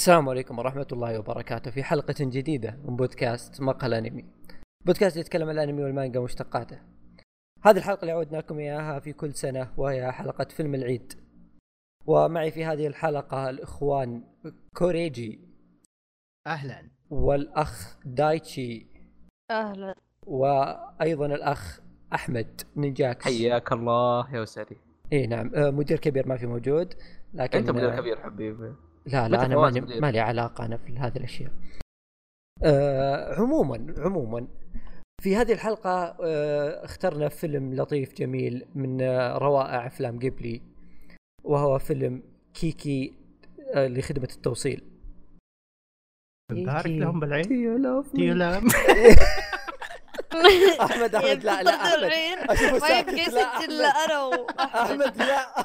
السلام عليكم ورحمة الله وبركاته في حلقة جديدة من بودكاست مقهى الأنمي بودكاست يتكلم عن الأنمي والمانجا ومشتقاته. هذه الحلقة اللي عودنا لكم إياها في كل سنة وهي حلقة فيلم العيد. ومعي في هذه الحلقة الإخوان كوريجي. أهلا. والأخ دايتشي. أهلا. وأيضا الأخ أحمد نينجاكس حياك الله يا وسهلي إيه نعم. آه، مدير كبير ما في موجود لكن أنت مدير آه، كبير حبيبي. لا لا أنا مالي مدير؟ ما لي علاقة أنا في هذه الأشياء. آه عموما عموما في هذه الحلقة آه اخترنا فيلم لطيف جميل من آه روائع أفلام قبلي وهو فيلم كيكي آه لخدمة التوصيل. بارك كيكي. لهم بالعين أحمد أحمد لا لا احمد ما لا، يسجل إلا أنا وأحمد أحمد لا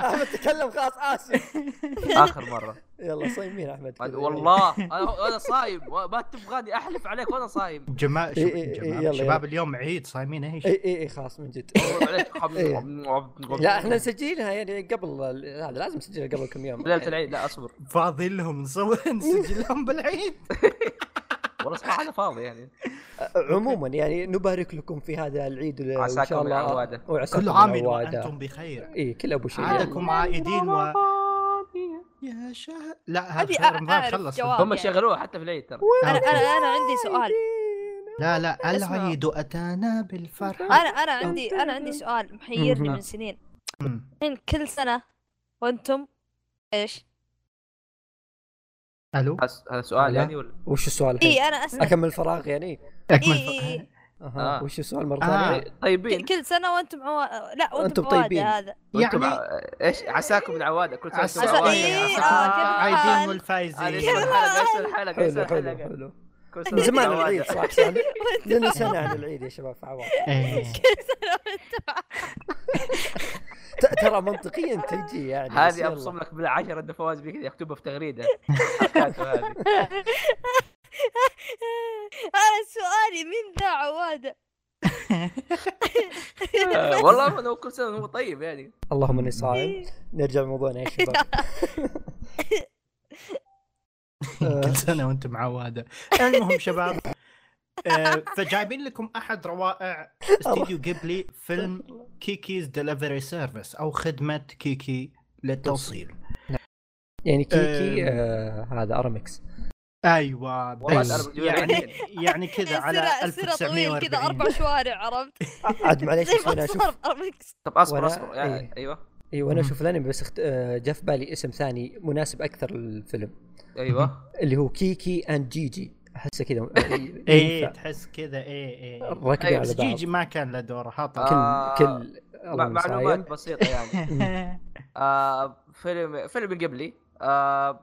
أحمد تكلم خلاص آسف. آخر مرة. يلا صايمين أحمد. والله. أنا أنا صايم. ما تبغاني أحلف عليك وأنا صايم. جماعة إيه إيه شب... إيه، شباب. اليوم عيد صايمين إيش؟ اي اي اي خلاص من جد. لا إحنا نسجلها يعني قبل هذا لازم نسجلها قبل كم يوم. ليلة العيد. لا أصبر. فاضي لهم نصور نسجل لهم بالعيد. والله صراحة أنا فاضي يعني عموما يعني نبارك لكم في هذا العيد عساكم شاء الله. وعساكم كل عام. وأنتم بخير اي كل أبو شيء عادكم عائدين و يا شهر لا هذا شهر رمضان خلص. هم يعني. شغلوها حتى في العيد ترى أنا أنا أنا عندي سؤال لا لا. العيد أتانا بالفرح أنا أنا عندي أنا عندي سؤال محيرني. من سنين. الحين كل سنة وأنتم إيش؟ ألو هذا سؤال. يعني ولا وش السؤال الحين؟ إي أنا أسأل أكمل الفراغ يعني أكمل إيه، إيه،. إيه. أها آه. وش السؤال مرة آه. ثانية؟ ك- طيبين كل سنة وأنتم عوا... لا وأنتم طيبين. هذا وأنتم يعني- ع- إيش عساكم العواده كل سنة عساكم- آه، عايدين الحال؟ هذه والفايزين الحلقة اسم الحلقة من زمان العيد. صح صح. لنا سنة عن العيد يا شباب في عوام إيه. ترى منطقيا تجي يعني هذه. أبصم لك بالعشرة انه فواز بك يكتبها في تغريدة. هذه. أنا سؤالي مين ذا عواده؟ آه، والله لو كل سنة هو طيب يعني. اللهم إني صايم نرجع لموضوعنا يا شباب. آه، كل سنه وأنتم عواده المهم شباب آه، فجايبين لكم أحد روائع استديو جيبلي فيلم Kiki's Delivery Service أو خدمة كيكي للتوصيل. يعني كيكي. آه هذا ارمكس أيوه بس يعني. يعني كذا على سيرة سيرة طويل كذا 1940 أربع شوارع عرفت؟ عاد معليش أنا أشوف طب أصبر أصبر. يعني إيه. أيوه اي وأنا مم. أشوف الأنمي بس اخت... آه، جاء في بالي اسم ثاني مناسب أكثر للفيلم. أيوه. اللي هو كيكي and جيجي. أحسه كذا. إيه ينفع. تحس كذا إيه إيه. ركبي أيوة، على بس بعض. جيجي ما كان له دور هطل كل آه، كل معلومات. بسيطة يعني. آه فيلم فيلم قبلي. آه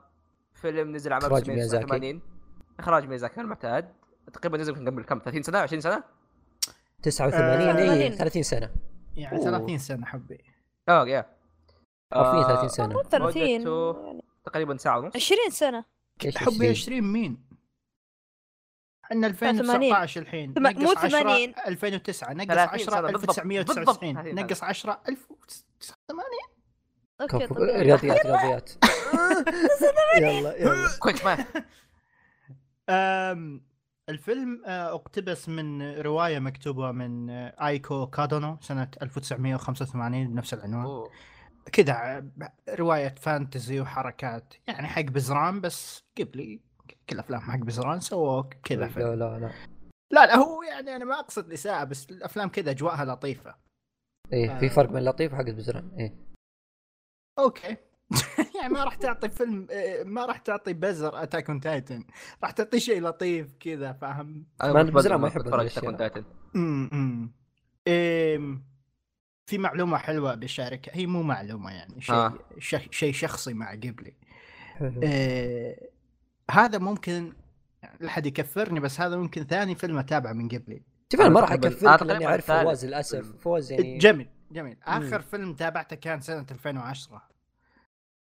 فيلم نزل عام إخراج ميازاكي. 1989 إخراج ميازاكي المعتاد. تقريبا نزل من قبل كم؟ 30 سنة؟ 20 سنة؟ 89 آه، اي 80. 30 سنة. يعني أوه. 30 سنة حبي. آه يا حرفيا آه، 30 سنة مو 30 مدته- يعني تقريبا ساعة ونص 20 سنة حبي يصير؟ 20 مين؟ إحنا 80. 2019 الحين ثم- مو نقص 10 80. 2009 نقص 30 10 سنة بالضبط. 1999 بالضبط. نقص 10 1980 أوكي. رياضيات رياضيات يلا يلا كويس ما أم، الفيلم آه، أقتبس من رواية مكتوبة من آه، أيكو كادونو سنة 1985 بنفس العنوان أوه. كذا آه، رواية fantasy وحركات يعني حق بزران بس غيبلي كل أفلام حق بزران سووا كذا لا لا لا. لا لا هو يعني أنا ما أقصد الاساءة بس الأفلام كذا أجواءها لطيفة. إيه في فرق بين لطيف وحق بزران إيه. أوكي. يعني ما راح تعطي فيلم آه، ما راح تعطي بزر Attack on Titan راح تعطي شيء لطيف كذا فاهم؟ أنا ما بدري ما على الأشياء. Titan امم في معلومة حلوة بشاركها هي مو معلومة يعني شيء آه. شخ... شيء شخصي مع غيبلي. إيه هذا ممكن لا أحد يكفرني بس هذا ممكن ثاني فيلم أتابعه من غيبلي شوف أنا ما راح آه، أكفرك لأني أعرف. فواز للأسف فواز يعني جميل جميل آخر فيلم تابعته كان سنة 2010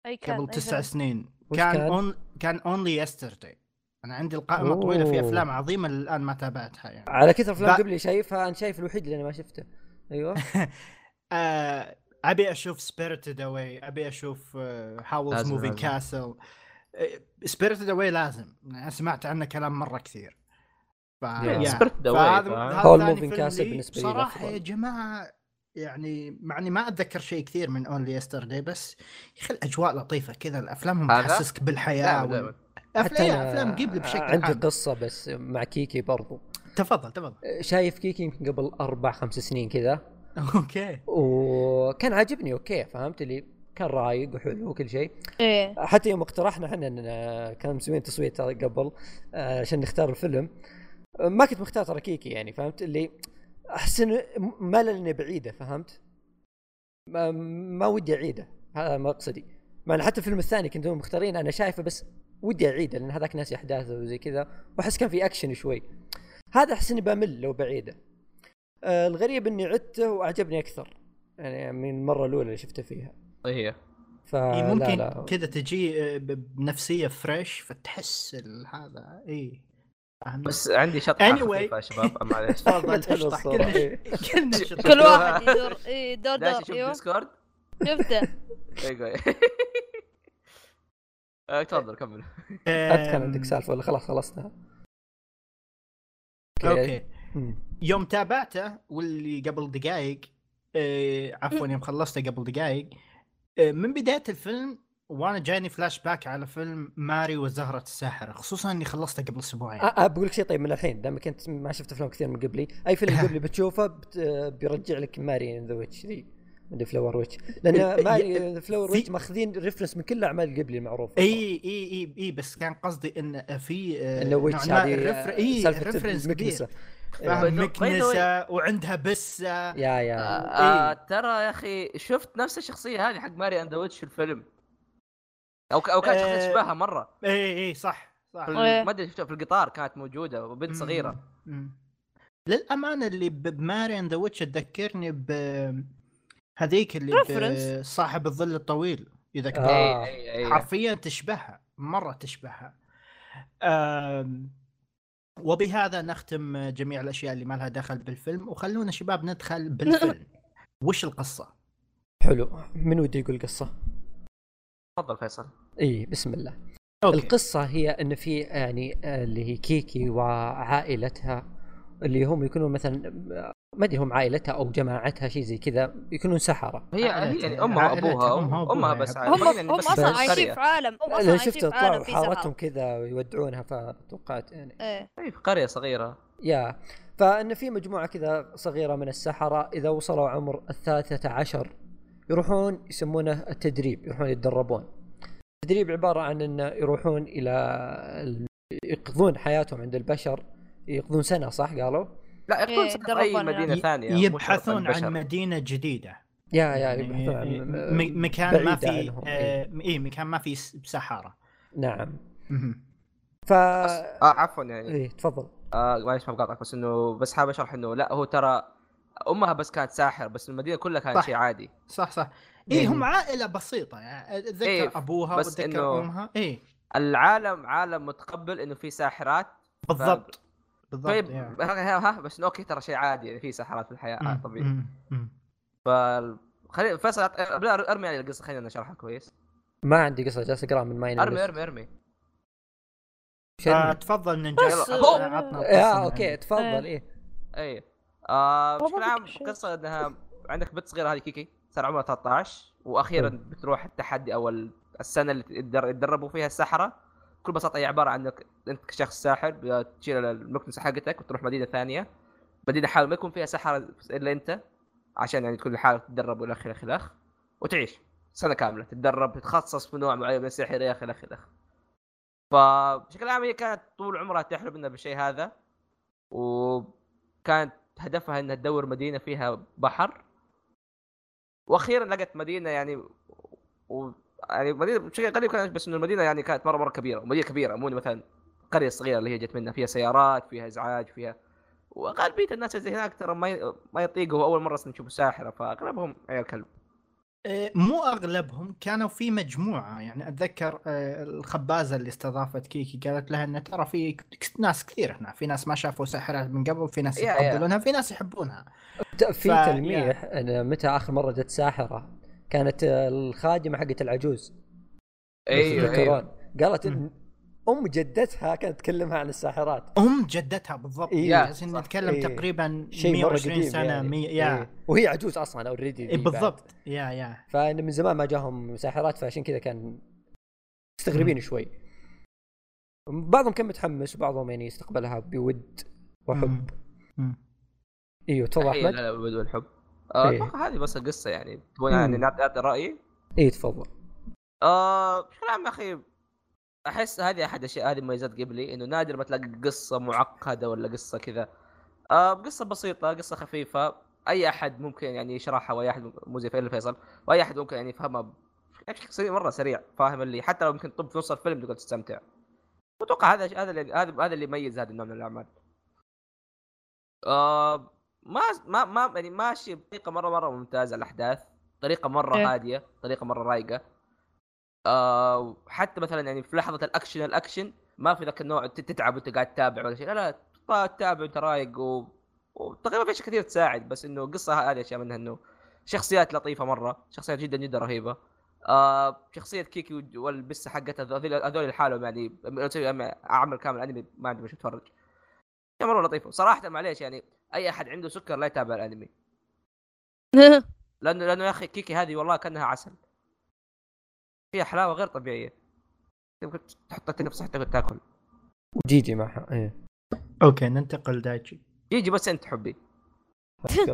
أي كان قبل تسع. سنين كان كان؟ اون كان Only Yesterday أنا عندي القائمة طويلة في. أفلام عظيمة الآن ما تابعتها يعني على كثر أفلام ب- غيبلي شايفها أنا شايف الوحيد اللي أنا ما شفته أيوه آه، أبي أشوف Spirited Away أبي أشوف Howl's Moving لازم. Castle Spirited Away لازم. أنا سمعت عنه كلام مرة كثير. ف... هو ثاني ال Moving فيلم Castle لي. بالنسبة لي صراحة. يا جماعة يعني مع إني ما أتذكر شيء كثير من Only Yesterday بس يا أخي الأجواء لطيفة كذا الافلام؟ تحسسك بالحياة دائما وال- حتى أفلام غيبلي بشكل عندي عام. قصة بس مع كيكي برضو. تفضل تفضل. شايف كيكي يمكن قبل أربع خمس سنين كذا؟ أوكي. وكان عاجبني أوكي فهمت؟ اللي كان رايق وحلو وكل شيء. إيه. حتى يوم اقترحنا إحنا اننا كان مسوين تصويت قبل آه، عشان نختار الفيلم. ما كنت مختار ترى كيكي يعني فهمت؟ اللي احس انه ما لاني بعيده فهمت؟ ما, ما ودي أعيده هذا مقصدي. مع إن حتى الفيلم الثاني كنتم مختارين أنا شايفه بس ودي أعيده لأن هذاك ناسي أحداثه وزي كذا وأحس كان في أكشن شوي. هذا أحس إني بمل لو بعيده. آه الغريب إني عدته وأعجبني أكثر. يعني من المرة الأولى اللي شفته فيها. هي. إيه، فلا ممكن كذا تجي آه، بنفسية فريش فتحس هذا اي بس عندي شطحة Anyway. خفيفة يا شباب. معليش. تفضل إيه. كل واحد يدور إيه دور دور أيوه Discord شفته آه، تفضل كمل. انت كان عندك سالفة ولا خلاص خلصتها؟ أوكي. يوم تابعته واللي قبل دقائق آه، عفوا يوم خلصته قبل دقائق آه، من بداية الفيلم وأنا جاني فلاش باك على فيلم ماري وزهرة الساحرة خصوصا إني خلصته قبل أسبوعين. أه بقول لك شيء طيب من الحين دامك أنت ما شفت أفلام كثير من قبلي أي فيلم قبلي بتشوفه بت... بيرجع لك Mary and the Witch ذي من Flower witch لأن Mary Flower في- witch ماخذين reference من كل الأعمال قبلي المعروفة. إي إي إي إي بس كان قصدي إن في آه، انه witch هذه ال refer- إي سالفة reference كبير. مكنسة وعندها بسة. yeah yeah. آه إيه. ترى يا أخي شفت نفس الشخصية هذه حق Mary and Witch في الفيلم؟ أو ك- أو كانت شخصية آه، تشبهها مرة. اي اي صح صح. في إيه. ما أدري شفتها في القطار كانت موجودة وبنت صغيرة. للأمانة اللي ب- ب Mary and Witch تذكرني ب هذيك اللي صاحب الظل الطويل إذا كنت آه. اي اي اي حرفيا تشبهها مرة تشبهها. آم، وبهذا نختم جميع الأشياء اللي ما لها دخل بالفيلم وخلونا شباب ندخل بالفيلم. وش القصة؟ حلو. من ودي يقول قصة؟ تفضل فيصل. إي بسم الله. okay. القصة هي إن في يعني آه، اللي هي كيكي وعائلتها اللي هم يكونون مثلا ما أدري هم عائلتها أو جماعتها شيء زي كذا يكونون سحرة. هي يعني أمها وأبوها أمها يعني. بس هم هم أصلا عايشين في عالم هم أصلا عايشين في عالم في حارتهم كذا ويودعونها فتوقعت يعني. إيه. اي في قرية صغيرة. yeah. فإن في مجموعة كذا صغيرة من السحرة إذا وصلوا عمر الثالثة عشر يروحون يسمونه التدريب يروحون يتدربون. التدريب عبارة عن انه يروحون إلى ال- يقضون حياتهم عند البشر يقضون سنة صح قالوا؟ لا إيه، يقولون سنة في أي مدينة ثانية يبحثون. عن مدينة جديدة. يا يا يعني يبحثون عن م- مكان ما بعيدة في عنهم، إيه. آه، اي مكان ما في س- سحارة. نعم. ف آه عفوا يعني. إيه تفضل. آه معليش ما بقاطعك بس إنه بس حابب أشرح إنه لا هو ترى أمها بس كانت ساحر بس المدينة كلها كانت. شيء عادي. صح صح. اي مم. هم عائلة بسيطة يعني أتذكر إيه، أبوها وأتذكر إنه- أمها. اي العالم عالم متقبل إنه في ساحرات. بالضبط. بالضبط طيب يعني. ها بس إنه okay ترى شيء عادي يعني في سحرات في الحياة مم، طبيعي مم، مم. ف فيصل أبدأ أرمي علي القصة خلينا نشرحها كويس ما عندي قصة جالس أقرأها من ماين أرمي أرمي أرمي آه، تفضل القصة من أوكي. تفضل إيه. إيه اي آه بشكل عام. قصة إنها عندك بنت صغيرة هذه كيكي صار عمرها 13 وأخيرا. بتروح التحدي أو ال- السنة اللي تدر- يتدربوا فيها السحرة بكل بساطة هي عبارة عن إنك أنت كشخص ساحر تشيل المكنسة حقتك وتروح مدينة ثانية. مدينة حال ما يكون فيها سحره إلا أنت عشان يعني تكون لحالك تتدرب وإلى آخره إلى وتعيش سنة كاملة. تتدرب تتخصص في نوع معين من السحر إلى آخره إلى آخره. فبشكل عام هي كانت طول عمرها تحلم إنها بالشيء هذا وكانت هدفها إنها تدور مدينة فيها بحر. وأخيرا لقت مدينة يعني و... يعني مدينه بشكل قريب كانت بس إنه المدينة يعني كانت مره مرة كبيرة مدينة كبيرة مو مثلا قرية صغيرة اللي هي جت منها فيها سيارات فيها إزعاج فيها وغالبية الناس اللي هناك ترى ما ي... ما يطيقوا أول مرة يشوفوا ساحرة فأغلبهم عيال كلب آه، مو أغلبهم كانوا في مجموعة يعني أتذكر آه، الخبازة اللي استضافت كيكي قالت لها ان ترى في ناس كثير هنا في ناس ما شافوا ساحرات من قبل في ناس. يتقبلونها في ناس يحبونها. في ف- تلميح أنا متى آخر مرة جت ساحرة؟ كانت الخادمة حقت العجوز أيوه؟ أيوه قالت. إن أم جدتها كانت تكلمها عن الساحرات أم جدتها بالضبط إيه. يعني. نتكلم إيه. تقريبا شيء مرة 120 قديم سنة يعني. 100 يا إيه. وهي عجوز أصلا اوريدي إيه بالضبط يا يا فإن من زمان ما جاهم ساحرات فعشان كذا كان مستغربين شوي بعضهم كان متحمس وبعضهم يعني يستقبلها بود وحب مم. إيوه تفضل أحمد للود والحب إيه. أتوقع هذه بس القصة يعني. تبون يعني. نعطي رأيي؟ اي تفضل. آه بشكل عام يا أخي أحس هذه أحد الاشياء هذه مميزات قبلي إنه نادر ما تلاقي قصة معقدة ولا قصة كذا. آه قصة بسيطة قصة خفيفة. أي أحد ممكن يعني يشرحها وأي أحد مو زي فيصل وأي أحد ممكن يعني يفهمها بشكل سريع مرة سريع فاهم اللي؟ حتى لو يمكن طب في نص الفيلم تقدر تستمتع. أتوقع هذا هذا اللي هذا هذا اللي يميز هذا النوع من الأعمال. آه ما ما ما يعني ماشي بطريقه مرة مرة ممتازة الأحداث. طريقة مرة إيه. هادية طريقة مرة رايقة. آه حتى مثلا يعني في لحظة الأكشن الأكشن ما في ذاك النوع تتعب وأنت قاعد تتابع ولا شيء لا لا تتابع وأنت رايق و... وتقريبا في أشياء كثير تساعد بس إنه القصة هذه أشياء منها إنه شخصيات لطيفة مرة شخصيات جدا جدا رهيبة. آه شخصية كيكي والبسة حقتها هذول لحالهم يعني أعمل كامل أنمي ما عندي مش أتفرج. شيء مره لطيفة. صراحة معليش يعني أي أحد عنده سكر لا يتابع الأنمي. لأنه لأنه يا أخي كيكي هذه والله كأنها عسل. فيها حلاوة غير طبيعية. يمكن تحط في صحتك وتاكل. جيجي معها إيه. أوكي ننتقل دايتشي. يجي بس أنت حبي.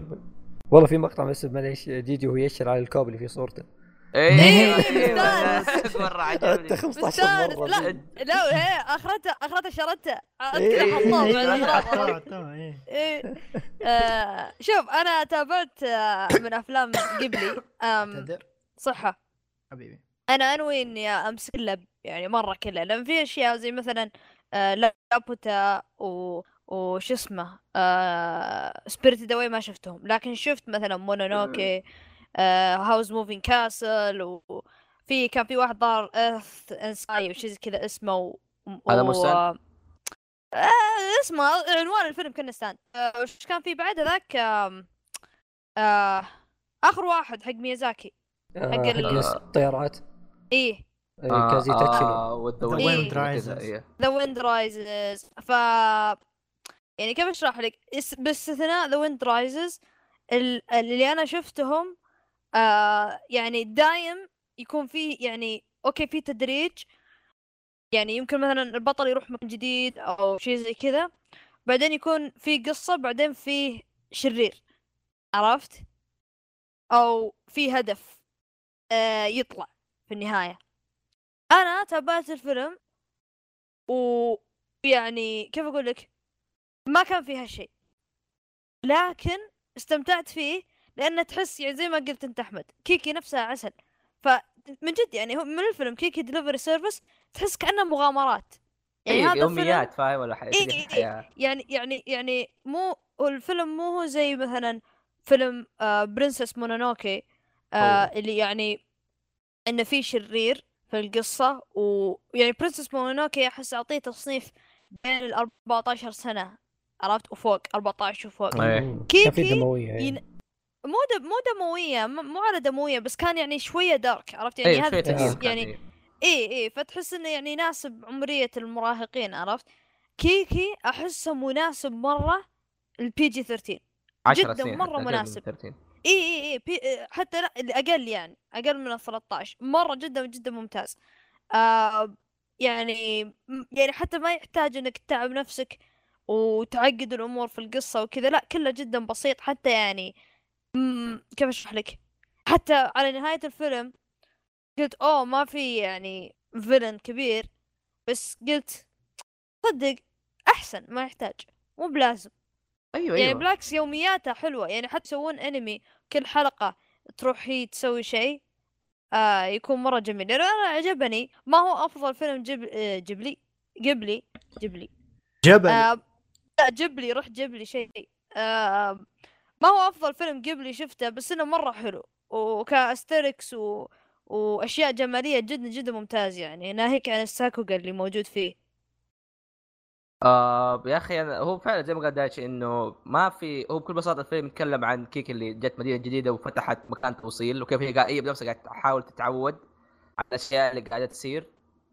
والله في مقطع بس معليش جيجي وهو يشر على الكوب اللي في صورته. إيه مستانس. مرة أنت عجبني 15 مستانس. مرة لا. لا هي اخرتها اخرتها شرتها إيه، كذا حطوها إيه، إيه، إيه. إيه. آه، شوف أنا تابعت آه، من أفلام قبلي صحة. حبيبي. أنا انوي اني أمسك له يعني مرة كلها لأن في أشياء زي مثلا آه، لابوتا و وش اسمه آه سبيريت داوي ما شفتهم لكن شفت مثلا مونونوكي آه هاوس موفينج كاسل وفي كان في واحد ظهر ايرث انساي وشي زي كذا اسمه و... هذا و- مو ستاند؟ آه اسمه عنوان الفيلم كان ستاند آه وش كان في بعد ذاك؟ آم، آه آخر واحد حق ميازاكي آه، حق ال- حق الطيارات. إيه. إيه، كازي تاتشينو آه The Wind Rises. The Wind Rises ف يعني كيف أشرح لك؟ اس- باستثناء The Wind Rises اللي أنا شفتهم آه يعني دايم يكون في يعني okay في تدريج يعني يمكن مثلا البطل يروح مكان جديد أو شيء زي كذا بعدين يكون في قصة بعدين في شرير عرفت؟ أو في هدف آه يطلع في النهاية. أنا تابعت الفيلم ويعني كيف أقول لك؟ ما كان فيها شيء. لكن استمتعت فيه لأن تحس يعني زي ما قلت أنت أحمد كيكي نفسها عسل فمن جد يعني هو من الفيلم Kiki's Delivery Service تحس كأنها مغامرات يعني يعني هذا الفيلم يوميات فاهم ولا حاجة إيه إيه يعني يعني يعني مو الفيلم مو هو زي مثلا فيلم آه Princess Mononoke آه أوه. اللي يعني إنه في شرير في القصة ويعني Princess Mononoke أحس أعطيه تصنيف بين ال 14 سنة عرفت وفوق 14 وفوق إيه. كيكي إيه. ين- مو دم مو دموية م- مو على دموية بس كان يعني شوية dark عرفت؟ يعني إيه هذا شوية تحس يعني يعني إيه. إيه فتحس إنه يعني يناسب عمرية المراهقين عرفت؟ كيكي أحسه مناسب مرة ال PG 13 10 جداً سنين من مناسب. 13. اي اي اي بي إيه، حتى لا أقل يعني أقل من ال 13 مرة جدا جدا ممتاز. آه يعني يعني حتى ما يحتاج إنك تتعب نفسك وتعقد الأمور في القصة وكذا لا كله جدا بسيط حتى يعني كيف أشرح لك؟ حتى على نهاية الفيلم قلت أوه ما في يعني فيلن كبير. بس قلت صدق أحسن ما يحتاج مو بلازم. أيوه يعني أيوه. بالعكس يومياتها حلوة. يعني حتى يسوون انمي كل حلقة تروح هي تسوي شيء آه يكون مرة جميل. يعني أنا عجبني ما هو أفضل فيلم جب... آه، جبلي قبلي جبلي جبل. آه لا جبلي روح جبلي شيء. آه ما هو أفضل فيلم قبلي شفته بس إنه مرة حلو وك aesthetics و... وأشياء جمالية جدا جدا ممتاز يعني. ناهيك عن ال 作画 اللي موجود فيه. آه يا أخي أنا هو فعلا زي ما قال دايتشي إنه ما في هو بكل بساطة الفيلم يتكلم عن كيكي اللي جت مدينة جديدة وفتحت مكان توصيل وكيف هي قاعدة بنفسها قاعدة تحاول تتعود على الأشياء اللي قاعدة تصير.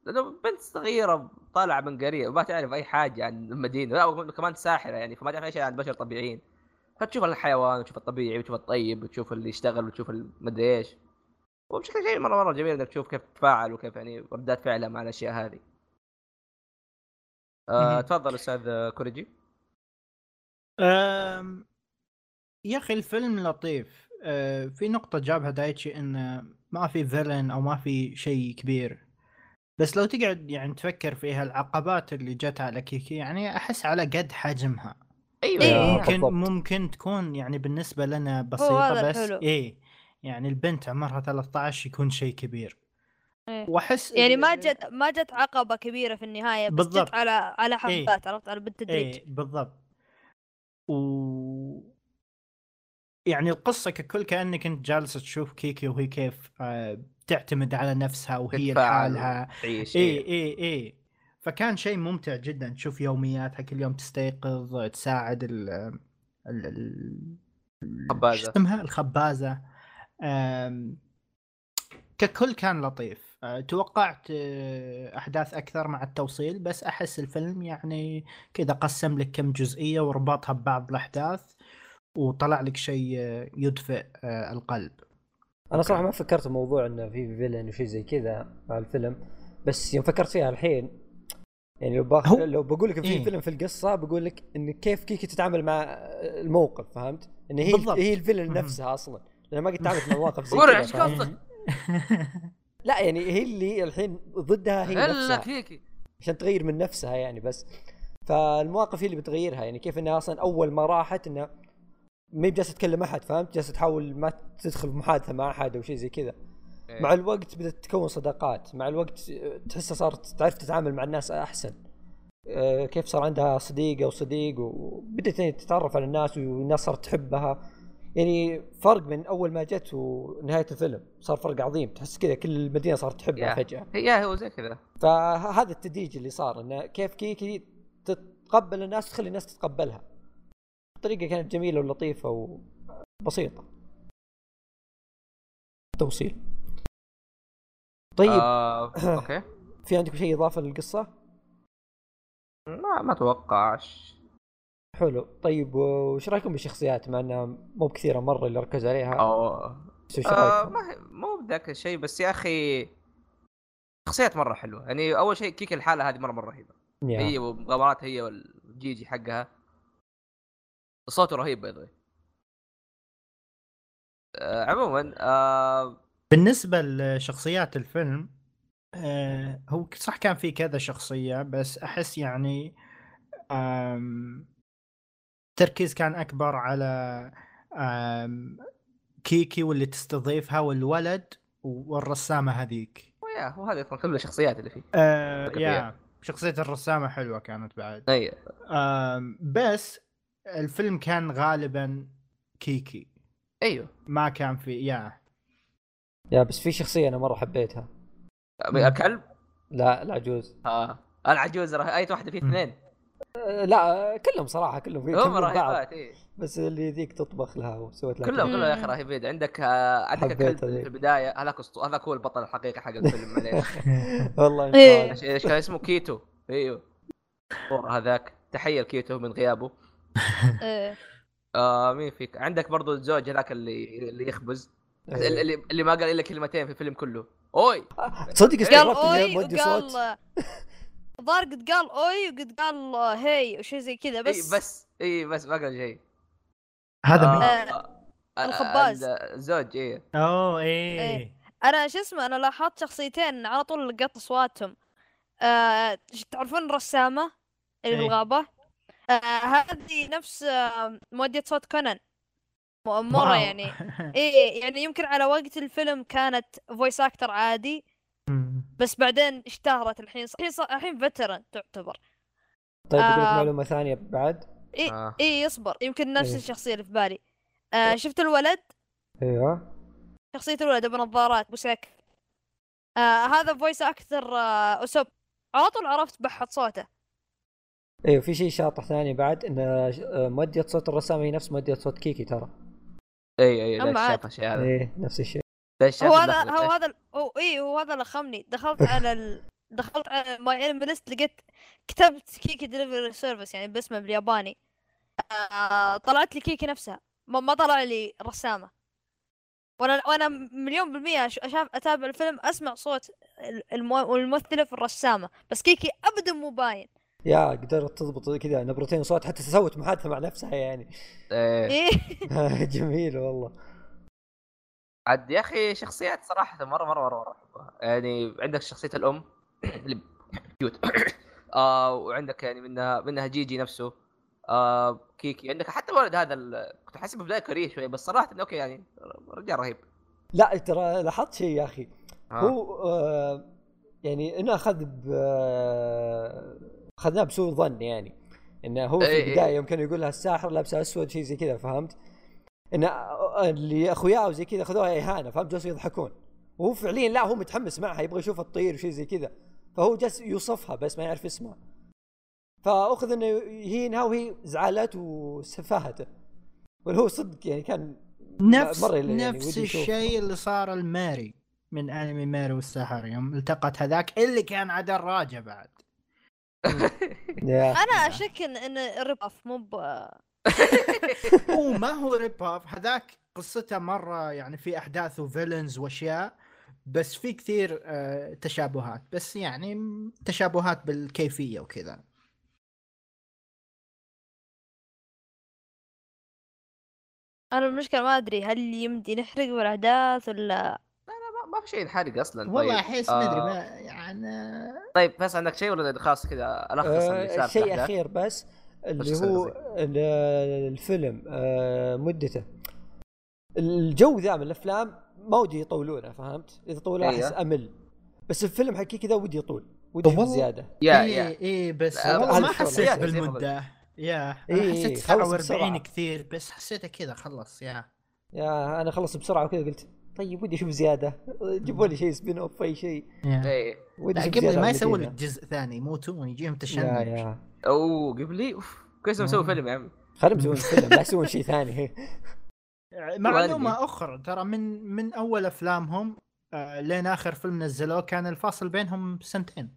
لأنه بنت صغيرة طالعة من قرية وما تعرف أي حاجة عن المدينة لا كمان ساحرة يعني فما تعرف أي شيء عن بشر طبيعيين فتشوف الحيوان وتشوف الطبيعي وتشوف الطيب وتشوف اللي يشتغل وتشوف المدري إيش وبشكل شيء مره مرة جميل إنك تشوف كيف تتفاعل وكيف يعني ردات فعلها مع الأشياء هذه. آه. تفضل أستاذ كوريجي. أم، يا أخي الفيلم لطيف أه، في نقطة جابها دايتشي انه ما في فيلن أو ما في شيء كبير بس لو تقعد يعني تفكر فيها العقبات اللي جت على كيكي يعني أحس على قد حجمها أيوه إيه. ممكن بالضبط. ممكن تكون يعني بالنسبة لنا بسيطة هذا بس. إيه يعني البنت عمرها 13 يكون شيء كبير إيه. وأحس يعني ما جت ما جت عقبة كبيرة في النهاية بس بالضبط. جت على على إيه. حبات عرفت على بالتدريج إيه بالضبط و يعني القصة ككل كأنك أنت جالس تشوف كيكي وهي كيف آه، تعتمد على نفسها وهي لحالها تعيش اي اي اي فكان شيء ممتع جدا. تشوف يومياتها كل يوم تستيقظ تساعد ال ال ال خبازة. شو اسمها؟ الخبازة. آم، ككل كان لطيف. آه، توقعت آه، أحداث أكثر مع التوصيل بس أحس الفيلم يعني كذا قسم لك كم جزئية وربطها ببعض الأحداث وطلع لك شيء آه، يدفئ القلب. أنا صراحة ما فكرت بموضوع إنه في فيلن وشيء زي كذا مع الفيلم بس يوم فكرت فيها الحين يعني لو باخ... هو- لو بقول لك في إيه. فيلم في القصة بقول لك إن كيف كيكي تتعامل مع الموقف فهمت؟ إن هي بالضبط. هي الفيلن. نفسها أصلا لأن ما قد تعاملت مع مواقف زي كذا فاهم؟ قصدك؟ لا يعني هي اللي الحين ضدها هي نفسها كيكي عشان تغير من نفسها يعني بس فالمواقف هي اللي بتغيرها يعني كيف إنها أصلا أول ما راحت إنها ما هي جالسه تكلم أحد فهمت جالسة تحاول ما تدخل في محادثة مع أحد أو شيء زي كذا إيه. مع الوقت بدأت تكون صداقات. مع الوقت تحسها صارت تعرف تتعامل مع الناس أحسن. آه، كيف صار عندها صديقة وصديق وبدأت يعني تتعرف على الناس والناس صارت تحبها. يعني فرق من أول ما جت ونهاية الفيلم صار فرق عظيم. تحس كذا كل المدينة صارت تحبها يا. فجأة. هي هو زي كذا. فهذا التدريج اللي صار إنه كيف كيكي تتقبل الناس تخلي الناس تتقبلها. الطريقة كانت جميلة ولطيفة وبسيطة. توصيل. طيب. آه، أوكي. في عندكم شيء إضافة للقصة؟ ما ما اتوقعش حلو. طيب وش رأيكم بالشخصيات؟ مع إنها مو بكثيرة مرة اللي ركز عليها. أو بس وش آه ما هي- مو بذاك الشيء بس يا أخي شخصيات مرة حلوة. يعني أول شيء كيك الحالة هذه مرة مرة رهيبة. يا. هي ومغامرات هي والجيجي حقها. صوته رهيب باي آه عموما آه بالنسبة لشخصيات الفيلم آه هو صح كان في كذا شخصية بس أحس يعني آم تركيز كان أكبر على كيكي واللي تستضيفها والولد والرسامة هذيك. ويا هو هذه أصلا كل الشخصيات اللي فيه. آه يا شخصية الرسامة حلوة كانت بعد. أي. بس الفيلم كان غالبا كيكي. أيوه. ما كان في يا. يا بس في شخصية أنا مرة حبيتها. الكلب؟ لا العجوز. آه. العجوز ره- أي واحدة مم. اثنين؟ أه، لا كلهم صراحة كلهم هم رهيبات اي بس اللي ذيك تطبخ لها وسوت لها كلهم. كلهم يا أخي رهيبين عندك آه عندك هذيك. في البداية. هذاك هذاك هو البطل الحقيقي حق الفيلم والله إيه. إيش إيش كان اسمه؟ كيتو. إيوه. هذاك. تحية لكيتو من غيابه. إيه. آه مين فيك؟ عندك برضو الزوج هذاك اللي اللي يخبز. إيه. اللي, اللي ما قال إلا كلمتين في الفيلم كله أوي تصدق قال استغربت أوي انه مودي وقال صوت الظاهر قد قال أوي وقد قال هي وشي زي كذا بس إي بس إي بس ما قال شيء هذا مين؟ آه. آه، الخباز. ال- الزوج إي أوه إيه إيه. أنا شو اسمه أنا لاحظت شخصيتين على طول لقيت أصواتهم آه تعرفون الرسامه اللي في إيه. الغابه آه هذه نفس آه مؤدية صوت كونان م- مره واو. يعني. إيه يعني يمكن على وقت الفيلم كانت voice actor عادي. بس بعدين اشتهرت الحين الحين صار- الحين veteran تعتبر. طيب آه. معلومه ثانية بعد؟ إيه آه. إيه يصبر. يمكن نفس إيه. الشخصية اللي في بالي. آه شفت الولد؟ إيوه. شخصية الولد أبو نظارات ابو سك آه هذا voice actor آه أسوب. على طول عرفت بحط صوته. إيوه في شيء شاطح ثاني بعد ان آه، مؤدية صوت الرسام هي نفس مؤدية صوت كيكي ترى. اي اي لا. شاف الشيء هذا. إيه نفس الشيء. هو هذا. هو هذا هو إيه هو هذا اللي خمني دخلت على ال... دخلت على MyAnimeList لقيت كتبت Kiki's Delivery Service يعني باسمه بالياباني. آه طلعت لي كيكي نفسها. ما, ما طلع لي رسامة. وأنا وأنا مليون بالمية أش- أشاف أتابع الفيلم أسمع صوت ال- المو- الممثلة في الرسامة. بس كيكي ابدا مو باين. يا قدرت تضبط كذا نبرتين صوت حتى سوت محادثه مع نفسها يعني. إيه. إيه. جميل والله. عاد يا أخي شخصيات صراحة مره مره مره, مرة أحبها. يعني عندك شخصية الأم اللي cute آه وعندك يعني منها منها جيجي نفسه. آه كيكي. عندك حتى الولد هذا ال- كنت حاسب بدايه creepy شوي بس صراحة إنه أوكي يعني رجال رهيب. لا ترى لاحظت شيء يا أخي. آه. هو آه يعني إنه أخذ ب آه، اخذناه بسوء ظن يعني. إنه هو في إيه إيه. البداية يوم كان يقول لها الساحر لابسه أسود شيء زي كذا فهمت؟ انه اللي أخوياه وزي كذا اخذوها إهانة فهمت؟ جالسوا يضحكون. وهو فعليا لا هو متحمس معها يبغى يشوفها تطير وشيء زي كذا. فهو جالس يوصفها بس ما يعرف اسمها فأخذ إنه يهينها وهي زعلت وسفهته واللي هو صدق يعني كان نفس مرة يعني نفس. الشيء اللي صار الماري من أنمي ماري والسحر يوم التقت هذاك اللي كان على دراجه بعد. أنا أشك ان ال rip-off مو ب هو ما هو rip-off هذاك قصته مرة يعني في أحداث و villains وأشياء بس في كثير آه، تشابهات. بس يعني تشابهات بالكيفية وكذا. أنا المشكلة ما أدري هل يمدي نحرق بالأحداث ولا ما, في شيء ينحرق أصلا والله طيب. أحس ما أدري آه، ما يعني طيب بس عندك شيء ولا خلاص كذا ألخص اللي آه صار شيء؟ أخير بس اللي هو الفيلم آه مدته. الجو ذا من الأفلام ما ودي يطولونه فهمت؟ إذا طولوه أيوه. احس أمل. بس الفيلم حقي كذا ودي يطول ودي زيادة. يا يا. إيه بس والله ما هذا حسيت بالمدة. يا إيه، إيه، حسيت خلص 49 بسرعة. كثير بس حسيته كذا خلص يا. يا أنا خلص بسرعة وكذا قلت. طيب ودي أشوف زيادة. جيبوا لي شيء سبين اوف أي شيء. إيه. ودي لا أشوف قبل ما المدينة. لك جزء ثاني يموتون يجيهم يا تشنج. يا. أوه قبلي أوف. كويس مسوي. فيلم يا عمي. خليهم يسوون فيلم لا يسوون شيء ثاني. معلومة أخرى ترى من من أول أفلامهم آه لين آخر فيلم نزلوه كان الفاصل بينهم سنتين.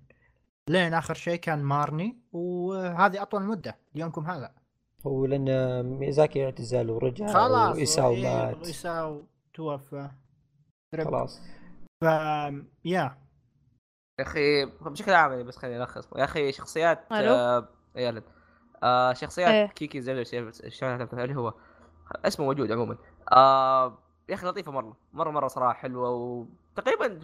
لين آخر شيء كان مارني وهذه أطول مدة ليومكم هذا. هو لأن ميزاكي اعتزل ورجع خلاص وإيساو إيه، مات. إيساو توفى. خلاص ف يا يا أخي بشكل عام يعني بس خليني ألخص يا أخي شخصيات؟ آه يا ولد. آه شخصيات إيه. كيكي زي اللي هو اسمه موجود عموما آه يا أخي لطيفة مرة مرة مرة صراحة حلوة وتقريبا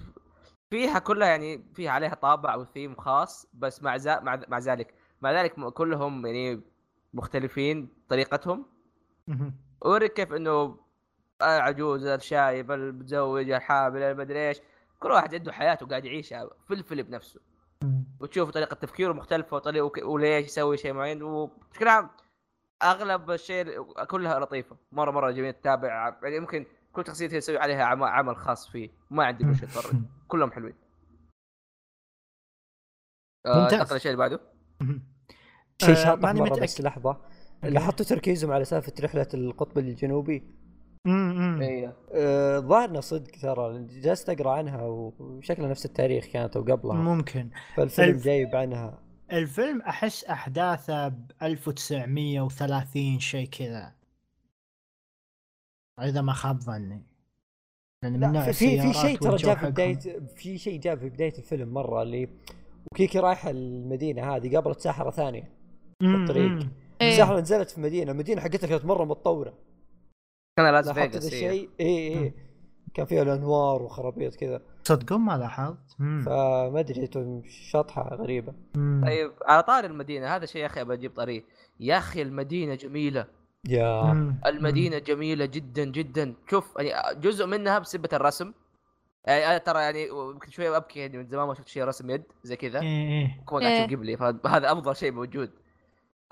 فيها كلها يعني فيها عليها طابع أو ثيم خاص بس مع ذا مع, مع ذلك مع ذلك كلهم يعني مختلفين طريقتهم. أوريك كيف إنه العجوز الشايب المتزوج الحامل المدري إيش. كل واحد عنده حياته قاعد يعيشها في الفيلم نفسه. وتشوف طريقة تفكيره مختلفة وطريقة وليش يسوي شيء معين. وبشكل عام أغلب الشيء كلها لطيفة. مرة مرة جميل تتابع. يعني ممكن كل شخصية تسوي عليها عم- عمل خاص فيه. ما عندي مشكلة اتفرج كلهم حلوين. آه، ممتاز. انتقل الشيء اللي بعده. شيء آه، شاطح ماني مرة بس متأكد. لحظة. لاحظتوا تركيزهم على سالفة رحلة القطب الجنوبي؟ آه، ظاهرنا صدق ترى جلست أقرأ عنها وشكلها نفس التاريخ كانت وقبلها. ممكن. فالفيلم الف- جايب عنها. الفيلم أحس أحداثه ب 1930 شيء كذا. إذا ما خاب ظني. في في شيء ترى جاء في. بدايه في شيء جاء في بداية الفيلم مرة اللي وكيكي رايحه المدينة هذه قابلت ساحره ثانية أمم، الطريق. إيه. الساحرة نزلت في مدينه المدينة حقتها كانت مرة متطورة. كان لاس فيغاس إيه. الشيء. اي اي كان فيها الانوار وخرابيط كذا. تصدقون ما لاحظت. فما أدري شطحة غريبة. أمم. طيب على طار المدينة هذا شيء يا أخي أبى أجيب طريق. يا أخي المدينة جميلة. يا. المدينة جميلة جدا جدا. شوف يعني جزء منها بسبة الرسم. يعني أنا ترى يعني يمكن شوية أبكي يعني من زمان ما شفت شيء رسم يد زي كذا. إيه إيه. كون قاعد إيه. أشوف قبلي فهذا أفضل شيء موجود.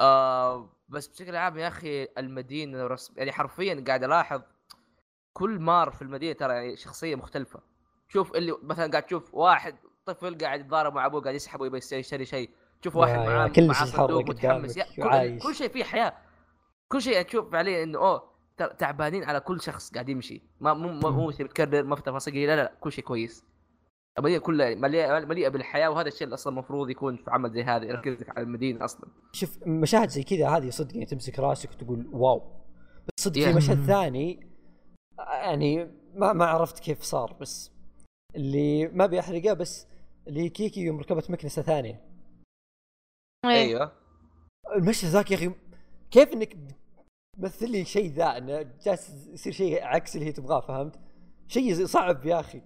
آه بس بشكل عام يا أخي المدينة رسم يعني حرفيا قاعد ألاحظ كل مار في المدينة ترى يعني شخصية مختلفة. شوف اللي مثلا قاعد تشوف واحد طفل قاعد يتضارب مع أبوه قاعد يسحبه يبي يشتري- شيء. تشوف واحد معاه كل معاه شيء صندوق متحمس. كل. كل شيء فيه حياة. كل شيء تشوف فعليا إنه أوه تعبانين على كل شخص قاعد يمشي. ما مو مو متكرر ما في تفاصيل. لا لا لا كل شيء كويس. المدينة كلها مليئه مليئة بالحياة وهذا الشيء اللي أصلا المفروض يكون في عمل زي هذا يركز لك على المدينة أصلا شوف مشاهد زي كذا هذه صدق يعني تمسك راسك وتقول واو بس صدق في. مشهد ثاني يعني ما ما عرفت كيف صار بس اللي ما أبي بس اللي كيكي يوم ركبت مكنسة ثانية إيه. أيوه المشهد ذاك يا أخي كيف إنك تمثل لي شيء ذا إنه جالس يصير شيء عكس اللي هي تبغاه فهمت؟ شيء صعب يا أخي.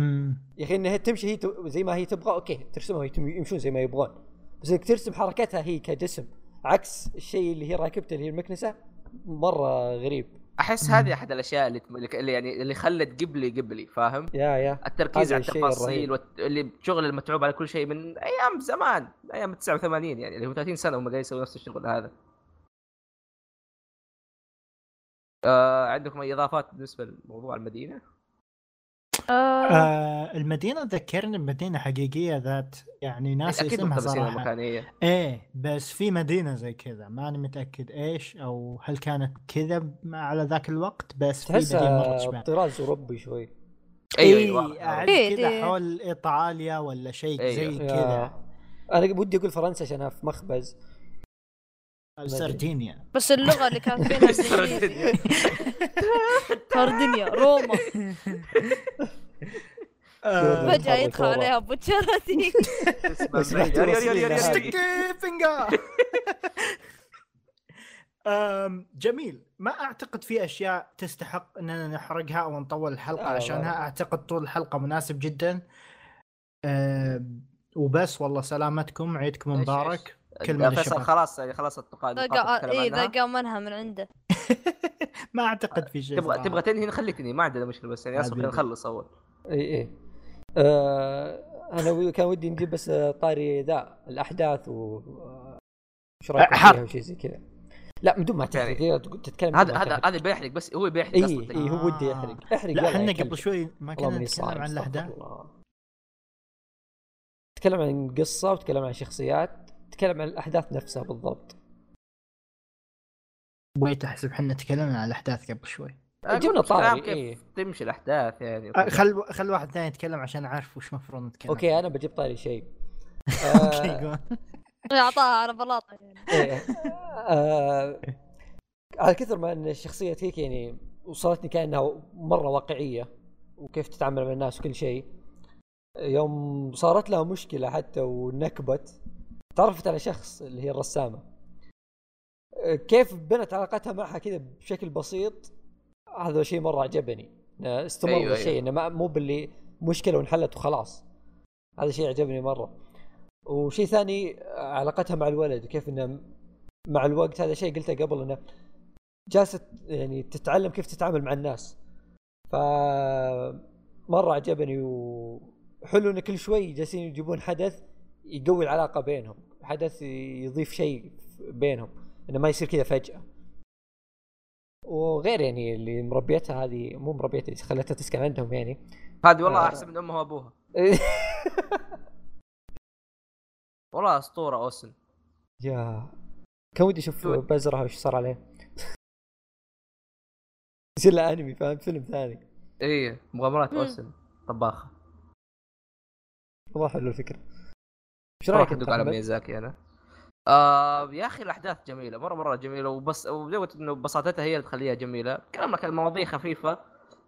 يا أخي إنها تمشي هي ت- زي ما هي تبغى أوكي ترسمها يمشون زي ما يبغون بس انك ترسم حركتها هي كجسم عكس الشيء اللي هي راكبته اللي هي المكنسة مرة غريب أحس. هذه أحد الأشياء اللي اللي يعني اللي خلت قبلي قبلي فاهم يا يا التركيز على التفاصيل. والت... اللي شغل المتعوب على كل شيء من أيام زمان أيام 89 يعني اللي هو 30 سنة هم قاعدين يسووا نفس الشغل هذا آه عندكم أي إضافات بالنسبة لموضوع المدينة؟ آه. آه المدينة ذكرني بمدينة حقيقية ذات يعني ناس أكيد اسمها صراحة المكانيه إيه بس في مدينة زي كذا ماني متأكد إيش أو هل كانت كذا على ذاك الوقت بس في مدينة مرة طراز أوروبي شوي أيوه أيوه واضح. إيه، كذا إيه. حول إيطاليا ولا شيء أيوه. زي. كذا أنا ودي أقول فرنسا عشانها في مخبز سردينيا بس اللغة اللي كانت فيها سردينيا روما. آه، فجأة فجاه يدخل. عليها. يوري. ستيكي فينجر أم، جميل. ما أعتقد في أشياء تستحق أننا نحرقها أو نطول الحلقة عشانها. أعتقد طول الحلقة مناسب جدا. وبس والله سلامتكم. عيدكم مبارك. كلمة فيصل للشباب. خلاص يعني خلاص نتكلم اي ذا. قام منها من عنده ما أعتقد في شيء تبغى. تبغى تنهي نخليك تنهي ما عندنا مشكلة بس يعني اصبر. نخلص أول إي إي آه أنا كان ودي نجيب بس آه، طاري ذا الأحداث و آه، إيش. فيها وشيء زي كذا لا من دون ما تحرق يعني كذا تقول- تتكلم هذا بدون هذا تحرق. هذا بيحرق بس هو بيحرق إي أصلا إي هو ودي آه. يحرق احرق لا يلا إحنا. قبل شوي ما كنا نتكلم عن الأحداث. تكلم عن قصة وتكلم عن شخصيات تكلم عن الأحداث نفسها بالضبط. بغيت احسب إحنا تكلمنا عن الأحداث قبل شوي. جبنا طاري، كيف. إيه. تمشي الأحداث يعني خل خل واحد ثاني يتكلم عشان أعرف وش المفروض نتكلم. أوكي أنا بجيب طاري شيء. أوكي آه، قول. اعطاها على بلاطه على كثر ما إن الشخصية هيك يعني وصلتني كأنها مرة واقعية وكيف تتعامل مع الناس وكل شيء يوم صارت لها مشكلة حتى ونكبت تعرفت على شخص اللي هي الرسامة. آه، كيف بنت علاقتها معها كذا بشكل بسيط؟ هذا شيء مرة عجبني. استمر أيوة، أيوة. أيوة. الشيء إنه ما- مو باللي مشكلة وانحلت وخلاص. هذا شيء عجبني مرة. وشيء ثاني علاقتها مع الولد وكيف إنه مع الوقت هذا شيء قلته قبل إنه جالسة يعني تتعلم كيف تتعامل مع الناس. ف مرة عجبني وحلو إن كل شوي جالسين يجيبون حدث يقوي العلاقة بينهم حدث يضيف شيء بينهم إنه ما يصير كذا فجأة. وغير يعني اللي مربيتها هذه مو مربيتها خلتها تسكن عندهم يعني. هذه والله آه. أحسن من أمها وأبوها. والله أسطورة أوسن. يا كان ودي أشوف شو- بزرها وش صار عليه. يصير له أنمي فهمت فيلم ثاني. إيه مغامرات. أوسن. طباخة. والله حلو الفكرة. إيش رأيك ادق على؟ ميزاكي أنا آه يا أخي الأحداث جميلة مرة مرة جميلة وبس وزي إنه بساطتها هي اللي تخليها جميلة كلامنا كان مواضيع خفيفة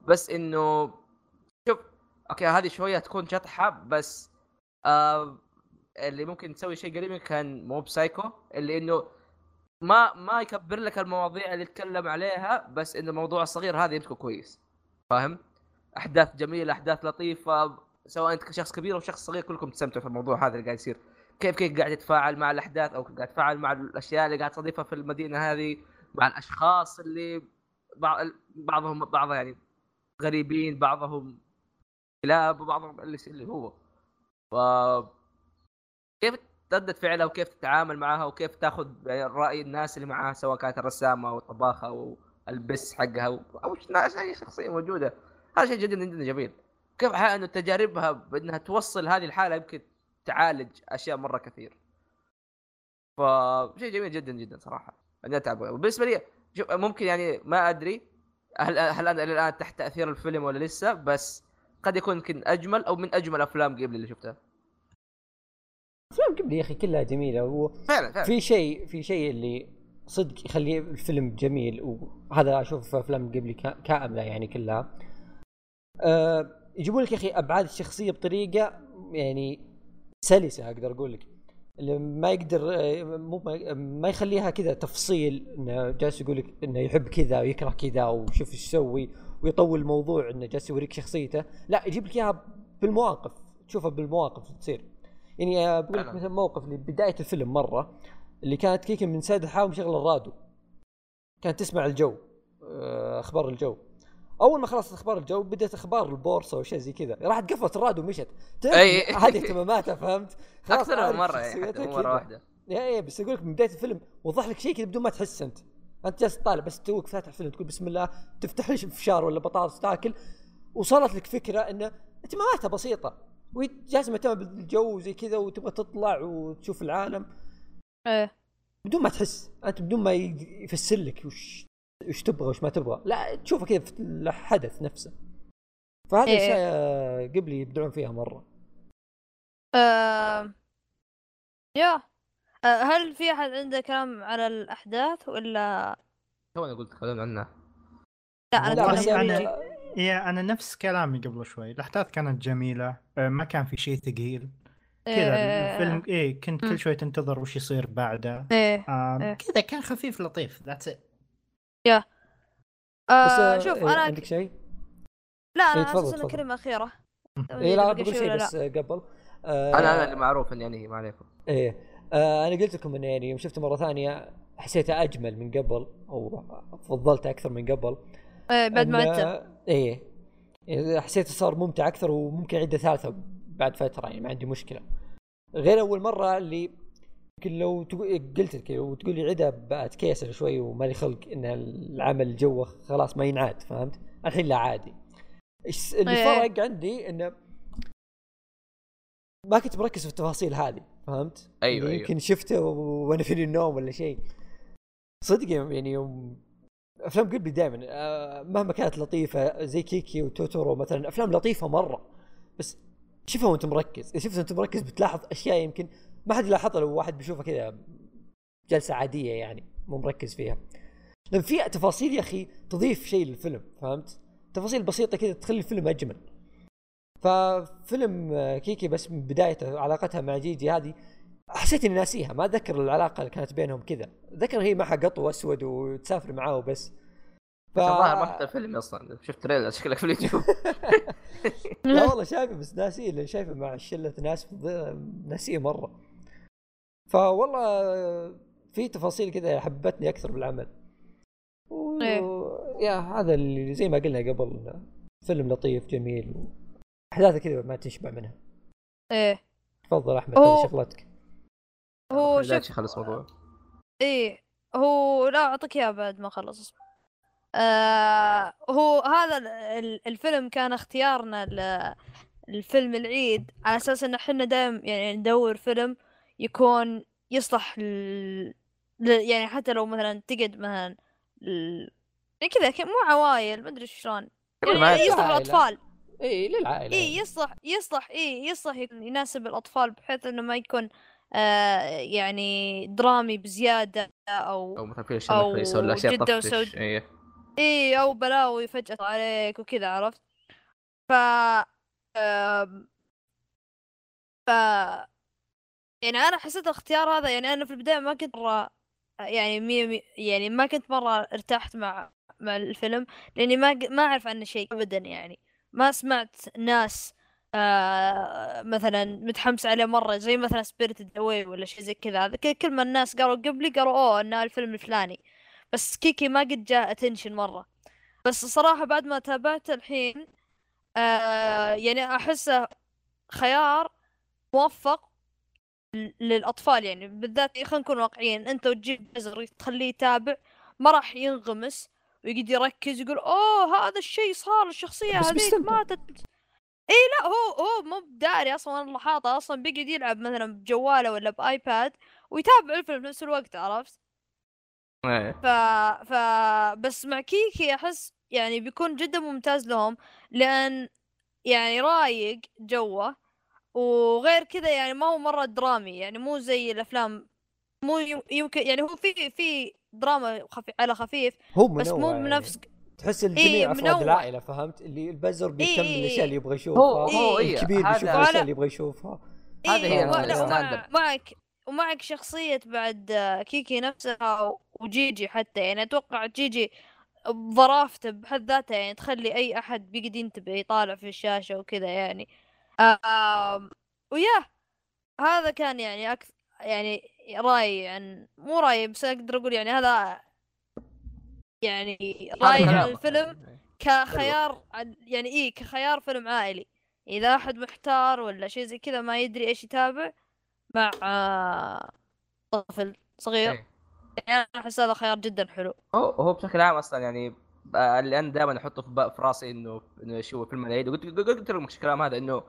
بس إنه شوف أوكي هذه شوية تكون شطحة بس آه اللي ممكن تسوي شيء قريب كان موب سايكو اللي إنه ما ما يكبر لك المواضيع اللي يتكلم عليها بس إنه الموضوع الصغير هذا يمسكه كويس فاهم؟ أحداث جميلة أحداث لطيفة سواء أنت كشخص كبير أو شخص صغير كلكم تستمتعوا في الموضوع هذا اللي قاعد يصير. كيف كيف قاعد يتفاعل مع الأحداث أو قاعد يتفاعل مع الأشياء اللي قاعد تضيفها في المدينة هذه مع الأشخاص اللي بعض بعضهم بعض يعني غريبين بعضهم كلاب وبعضهم اللي هو. ف كيف ردة فعلها وكيف تتعامل معها وكيف تاخذ يعني رأي الناس اللي معاها سواء كانت الرسامة أو الطباخة أو البس حقها أو أي شخصية موجودة. هذا شيء جدا جدا جميل. كيف أحيانا انه تجاربها بانها توصل هذه الحالة يمكن تعالج أشياء مرة كثير. فشيء جميل جدا جدا صراحة. أنا أتعب. وبالنسبه لي شوف ممكن يعني ما أدري هل هل أنا إلى الآن تحت تأثير الفيلم ولا لسه بس قد يكون يمكن أجمل أو من أجمل أفلام قبل اللي شفتها. أفلام قبل يا أخي كلها جميلة. و... فعلا فعلا. في شيء في شيء اللي صدق يخلي الفيلم جميل وهذا أشوف في أفلام قبلي كا- كأملة يعني كلها. أه يجيبون لك يا أخي أبعاد الشخصيه بطريقة يعني سلسة أقدر أقول لك. اللي ما يقدر مو ما- يخليها كذا تفصيل إنه جالس يقول لك إنه يحب كذا ويكره كذا وشوف إيش يسوي ويطول الموضوع إنه جالس يوريك شخصيته. لا يجيب لك إياها بالمواقف تشوفها بالمواقف تصير. يعني بقول لك. مثلا موقف اللي بدايه الفيلم مرة اللي كانت كيكي من سادة حاول مشغل الراديو. كانت تسمع الجو آه، أخبار الجو. أول ما خلصت أخبار الجو بدأت أخبار البورصه وشيء زي كذا. راحت قفلت الراديو ومشت. تعرف أي. هذه اهتماماتها فهمت؟ خلاص أكثر من مرة يعني حتى. مرة واحدة. يا يا بس أقول لك من بداية الفيلم وضح لك شيء كذا بدون ما تحس أنت. أنت جالس تطالع بس توك فاتح الفيلم تقول بسم الله تفتح لي فشار ولا بطاطس تاكل وصلت لك فكرة انه اهتماماتها بسيطة. وهي جالسة مهتمة بالجو وزي كذا وتبغى تطلع وتشوف العالم. إيه. بدون ما تحس. أنت بدون ما يفسر لك وش وش تبغى وش ما تبغى. لا تشوفه كذا في الحدث نفسه. فهذه إيه. أشياء جبلي يبدعون فيها مرة. آه... يا. آه، هل في أحد عنده كلام على الأحداث ولا؟ تو أنا قلت؟ تكلمنا عنها لا أنا لا بس يعني يا أنا نفس كلامي قبل شوي. الأحداث كانت جميلة. آه، ما كان في شيء ثقيل. كذا إيه، الفيلم إيه كنت. كل شوي تنتظر وش يصير بعده. إيه آه إيه. كذا كان خفيف لطيف. that's it بس آه آه، شوف إيه، أنا عندك شيء؟ لا أنا إيه، على تفضل، أساس إنه تفضل. كلمة أخيرة. اي لا بقول شيء بس لا؟ آه، قبل. آه أنا أنا اللي معروف إني انهي ما عليكم. إيه آه أنا قلت لكم انه يعني يوم شفته مرة ثانية حسيته أجمل من قبل أو فضلته أكثر من قبل. إيه بعد ما أنت. إيه إيه، حسيته صار ممتع أكثر وممكن اعيده ثالثه بعد فترة يعني ما عندي مشكلة. غير أول مرة اللي يمكن لو تقول قلت لك لو تقول لي عيدها بتكيسر شوي وما لي خلق إن العمل جوه خلاص ما ينعاد فهمت؟ الحين لا عادي اللي إيه. فرق عندي انه ما كنت مركز في التفاصيل هذه فهمت؟ أيوة، اللي أيوة. يمكن شفته و- وأنا في النوم ولا شيء صدق يعني يوم أفلام قلبي دائما مهما كانت لطيفة زي كيكي وتوتورو مثلا أفلام لطيفة مرة بس شوفها وأنت مركز إذا شفتها وأنت مركز بتلاحظ أشياء يمكن ما حد يلاحظها لو واحد بيشوفها كذا جلسة عادية يعني مو مركز فيها. لأن في تفاصيل يا أخي تضيف شيء للفيلم فهمت؟ تفاصيل بسيطة كذا تخلي الفيلم أجمل. ففيلم كيكي بس من بدايته علاقتها مع جيجي هذه حسيت إني ناسيها ما أتذكر العلاقة اللي كانت بينهم كذا. ذكر هي معها قطو أسود وتسافر معاه وبس. ف... ما شفت الفيلم أصلا. شفت تريلر شكلك في اليوتيوب. لا والله شايفه بس ناسيه لأن شايفه مع شلة ناس ناسيه مرة. فوالله في تفاصيل كذا حبتني أكثر بالعمل. و... إيه. يا هذا اللي زي ما قلنا قبل فيلم لطيف جميل. أحداثه كذا ما تشبع منها. إيه. تفضل أحمد هو- هذه شغلتك. هو لا شوف خلص موضوع إيه. هو لا أعطيك إياه بعد ما اسمع آه هو هذا ال- ال- الفيلم كان اختيارنا ل- الفيلم العيد على أساس إن إحنا دائما يعني ندور فيلم يكون يصلح ل... ل... يعني حتى لو مثلا تقعد مثلا ل... يعني كذا مو عوايل ما أدري شلون. يعني يصلح. الأطفال. إي للعائله إي يصلح يصلح إي يصلح يناسب الأطفال بحيث إنه ما يكون آه يعني درامي بزيادة أو أو مثلا في أشياء الاشياء جدة طفش وسود. إي. أو بلاوي فجأة عليك وكذا عرفت؟ ف آم، ف يعني أنا حسيت الاختيار هذا يعني أنا في البداية ما كنت مرة يعني مية مية يعني ما كنت مرة ارتحت مع مع الفيلم لأني ما ما أعرف عنه شيء ابدا يعني. ما سمعت ناس آه مثلا متحمس عليه مرة زي مثلا Spirited Away ولا شيء زي كذا. كل ما الناس قالوا قبلي قالوا أوه إنه الفيلم الفلاني. بس كيكي ما قد جاء attention مرة. بس الصراحة بعد ما تابعت الحين آه يعني أحسه خيار موفق للأطفال يعني بالذات خلينا نكون واقعيين أنت وتجيب بزر تخليه يتابع ما راح ينغمس ويقعد يركز يقول أوه هذا الشيء صار الشخصية بس هذيك. ماتت. إي لا هو هو مو بداري أصلا أنا حاطه أصلا بيقعد يلعب مثلا بجواله ولا بآيباد ويتابع الفيلم في نفس الوقت عرفت؟ إيه. ف ف بس مع كيكي أحس يعني بيكون جدا ممتاز لهم لأن يعني رايق جوه. وغير كذا يعني ما هو مرة درامي يعني مو زي الأفلام مو يم- يمكن يعني هو في في دراما خفي على خفيف هو بس منوع مو يعني. بنفس تحس الجميع إيه، أفراد منوع. العائلة فهمت اللي البزر بيهتم إيه، بالاشياء اللي يبغى يشوفها هو هو إيه. إيه الكبير هذا- بيشوف الأشياء اللي يبغى يشوفها هذه هي إيه، ولا- الستاندرد. ومع- معك ومعك شخصية بعد كيكي نفسها وجيجي حتى يعني أتوقع جيجي بظرافته بحد ذاتها يعني تخلي أي أحد بيقعد ينتبه يطالع في الشاشة وكذا يعني آم، وياه هذا كان يعني أكثر يعني رأيي عن مو رأيي بس أقدر أقول يعني هذا يعني رأيي عن. الفيلم كخيار عن- يعني إيه كخيار فيلم عائلي. إذا أحد محتار ولا شيء زي كذا ما يدري إيش يتابع مع طفل صغير إيه. يعني أنا أحس هذا خيار جدا حلو. هو هو بشكل عام أصلا يعني آه، اللي أنا دائما أحطه في, في رأسي إنه إنه شو فيلم العيد. وقلت قلت قلت لكم الكلام هذا إنه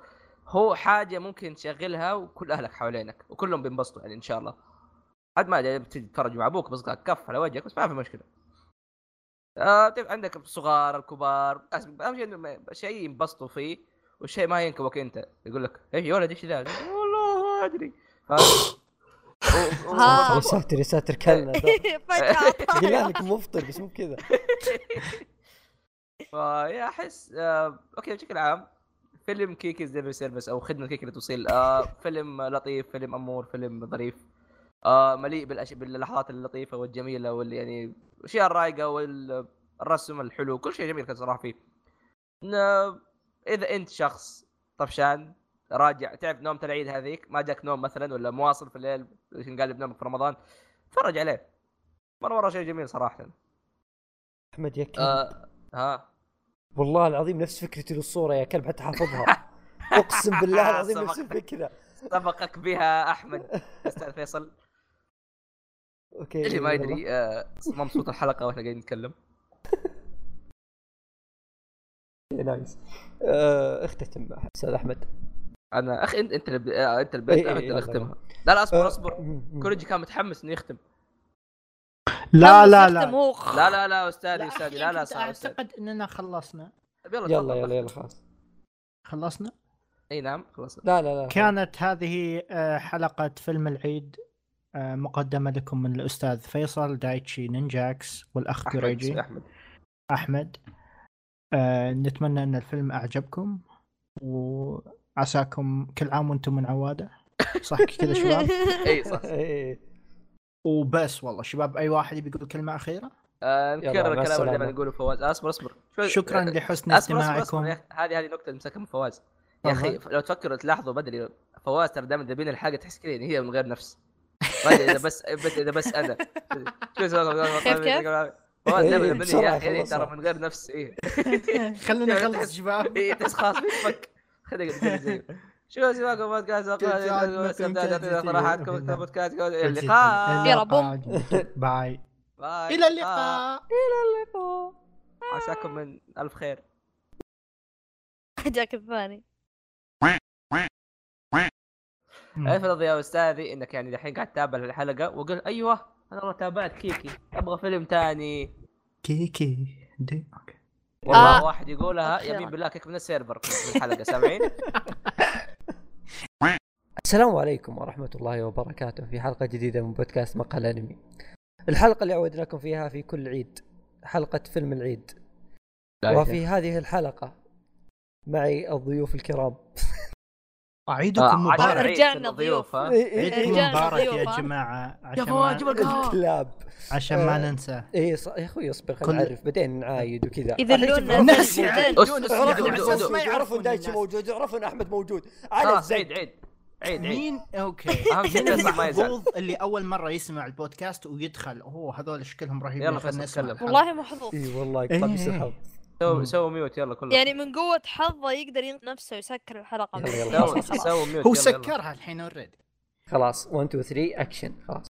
هو حاجة ممكن تشغلها وكل أهلك حوالينك وكلهم بينبسطوا يعني إن شاء الله. عاد ما ادري بتجي تتفرج مع أبوك بس كف على وجهك بس ما في مشكلة. آه عندك الصغار الكبار أهم شيء شيء ينبسطوا فيه والشيء ما ينكبك أنت. يقول لك إيش يا ولد إيش ذا؟ والله ما أدري. يا ساتر يا ساتر كلنا فجأة. قلنا لك مفطر بس مو كذا. فيا أحس آه okay بشكل عام فيلم Kiki's Delivery Service أو خدمة كيكي للتوصيل آه فيلم لطيف فيلم أمور فيلم ظريف آه مليء بالأش... باللحظات اللطيفة والجميلة واللي يعني الاشياء الرايقة والرسم الحلو كل شيء جميل كان صراحة فيه. إذا أنت شخص طفشان راجع تعرف نومة العيد هذيك ما جاك نوم مثلا ولا مواصل في الليل قالب نومك في رمضان تفرج عليه. مرة مرة شيء جميل صراحة. أحمد كلب آه ها؟ والله العظيم نفس فكرتي للصورة يا كلب حتى حافظها. أقسم بالله العظيم نفس. الفكرة. سبقك بها أحمد أستاذ فيصل. okay اللي ما. يدري آه، مبسوط الحلقة وإحنا قاعدين نتكلم. nice. آه، اختتم أستاذ أحمد. أنا أخي أنت أنت اللي آه، أنت اللي إيه، إيه، اختمها لا لا اصبر اصبر. كوريجي كان متحمس إنه يختم. لا لا لا لا لا. لا. أستاذي لا أستاذي. لا لا صح أعتقد إننا خلصنا. يلا يلا. يلا يلا خلاص. خلصنا؟ إي نعم خلاص. لا لا لا كانت هذه آه، حلقة فيلم العيد آه، مقدمة لكم من الأستاذ فيصل دايتشي نينجاكس والأخ أحمد كوريجي أحمد. أحمد. آه، نتمنى أن الفيلم أعجبكم وعساكم كل عام وأنتم من عوادة. صح كذا شباب؟ إي صح. وبس والله. شباب أي واحد يبي يقول كلمة أخيرة؟ آه، نكرر الكلام اللي. دائما نقوله فواز. أصبر أصبر. شكرا آه، لحسن استماعكم. هذه هذه نكتة نمسكها من فواز. يا أخي لو تفكروا تلاحظوا بدري فواز ترى دائما ذابين الحاجة تحس كذا إن هي من غير نفس. ما ادري إذا بس إذا بس أنا. كيف كيف؟ فواز دائما إيه، ذابين بسرعة يا أخي. ترى من غير نفس إيه. خلينا نخلص شباب. إيه تحس خلاص خلينا شو اسمكم بودكاست صراحتكم بودكاست اللقاء. يلا، boom. bye. bye. إلى اللقاء. عساكم من ألف خير. جاك الثاني. افرض يا أستاذي. إنك يعني الحين قاعد تتابع الحلقة. وقل أيوه أنا والله تابعت كيكي. أبغى فيلم تاني. كيكي. دي okay. والله آه. واحد يقولها. يمين بالله kick من ال server في الحلقة سامعين؟ السلام عليكم ورحمة الله وبركاته في حلقة جديدة من بودكاست مقال أنمي. الحلقة اللي عودناكم فيها في كل عيد حلقة فيلم العيد. وفي هذه الحلقة معي الضيوف الكرام. عيدكم آه، مبارك عشان رجعنا عيد الضيوف ها عيدكم رجعنا مبارك ضيوف، يا؟ جماعة يا عشان ما, القهوه الكلاب. عشان ما آه، ننسى اي. يا أخوي اصبر خلينا نعرف بعدين نعايد وكذا. الحين الناس يعني. موجود، أس- عرفوا دايتشي. موجود عرفوا ان أحمد موجود على عيد الزق عيد عيد. مين؟ okay. اهم شيء ما يزعل اللي أول مرة يسمع البودكاست ويدخل. أوه هذول شكلهم رهيبين يلا خلنا فيصل نسمع تكلم. الحلقة. والله محظوظ. إي والله إيه. يقطع بيصير سووا مم. سووا mute يلا كله. يعني من قوة حظه يقدر ينقذ نفسه ويسكر الحلقة. يلا، يلا،. سووا mute هو. سكرها الحين already خلاص 1 2 3 اكشن خلاص.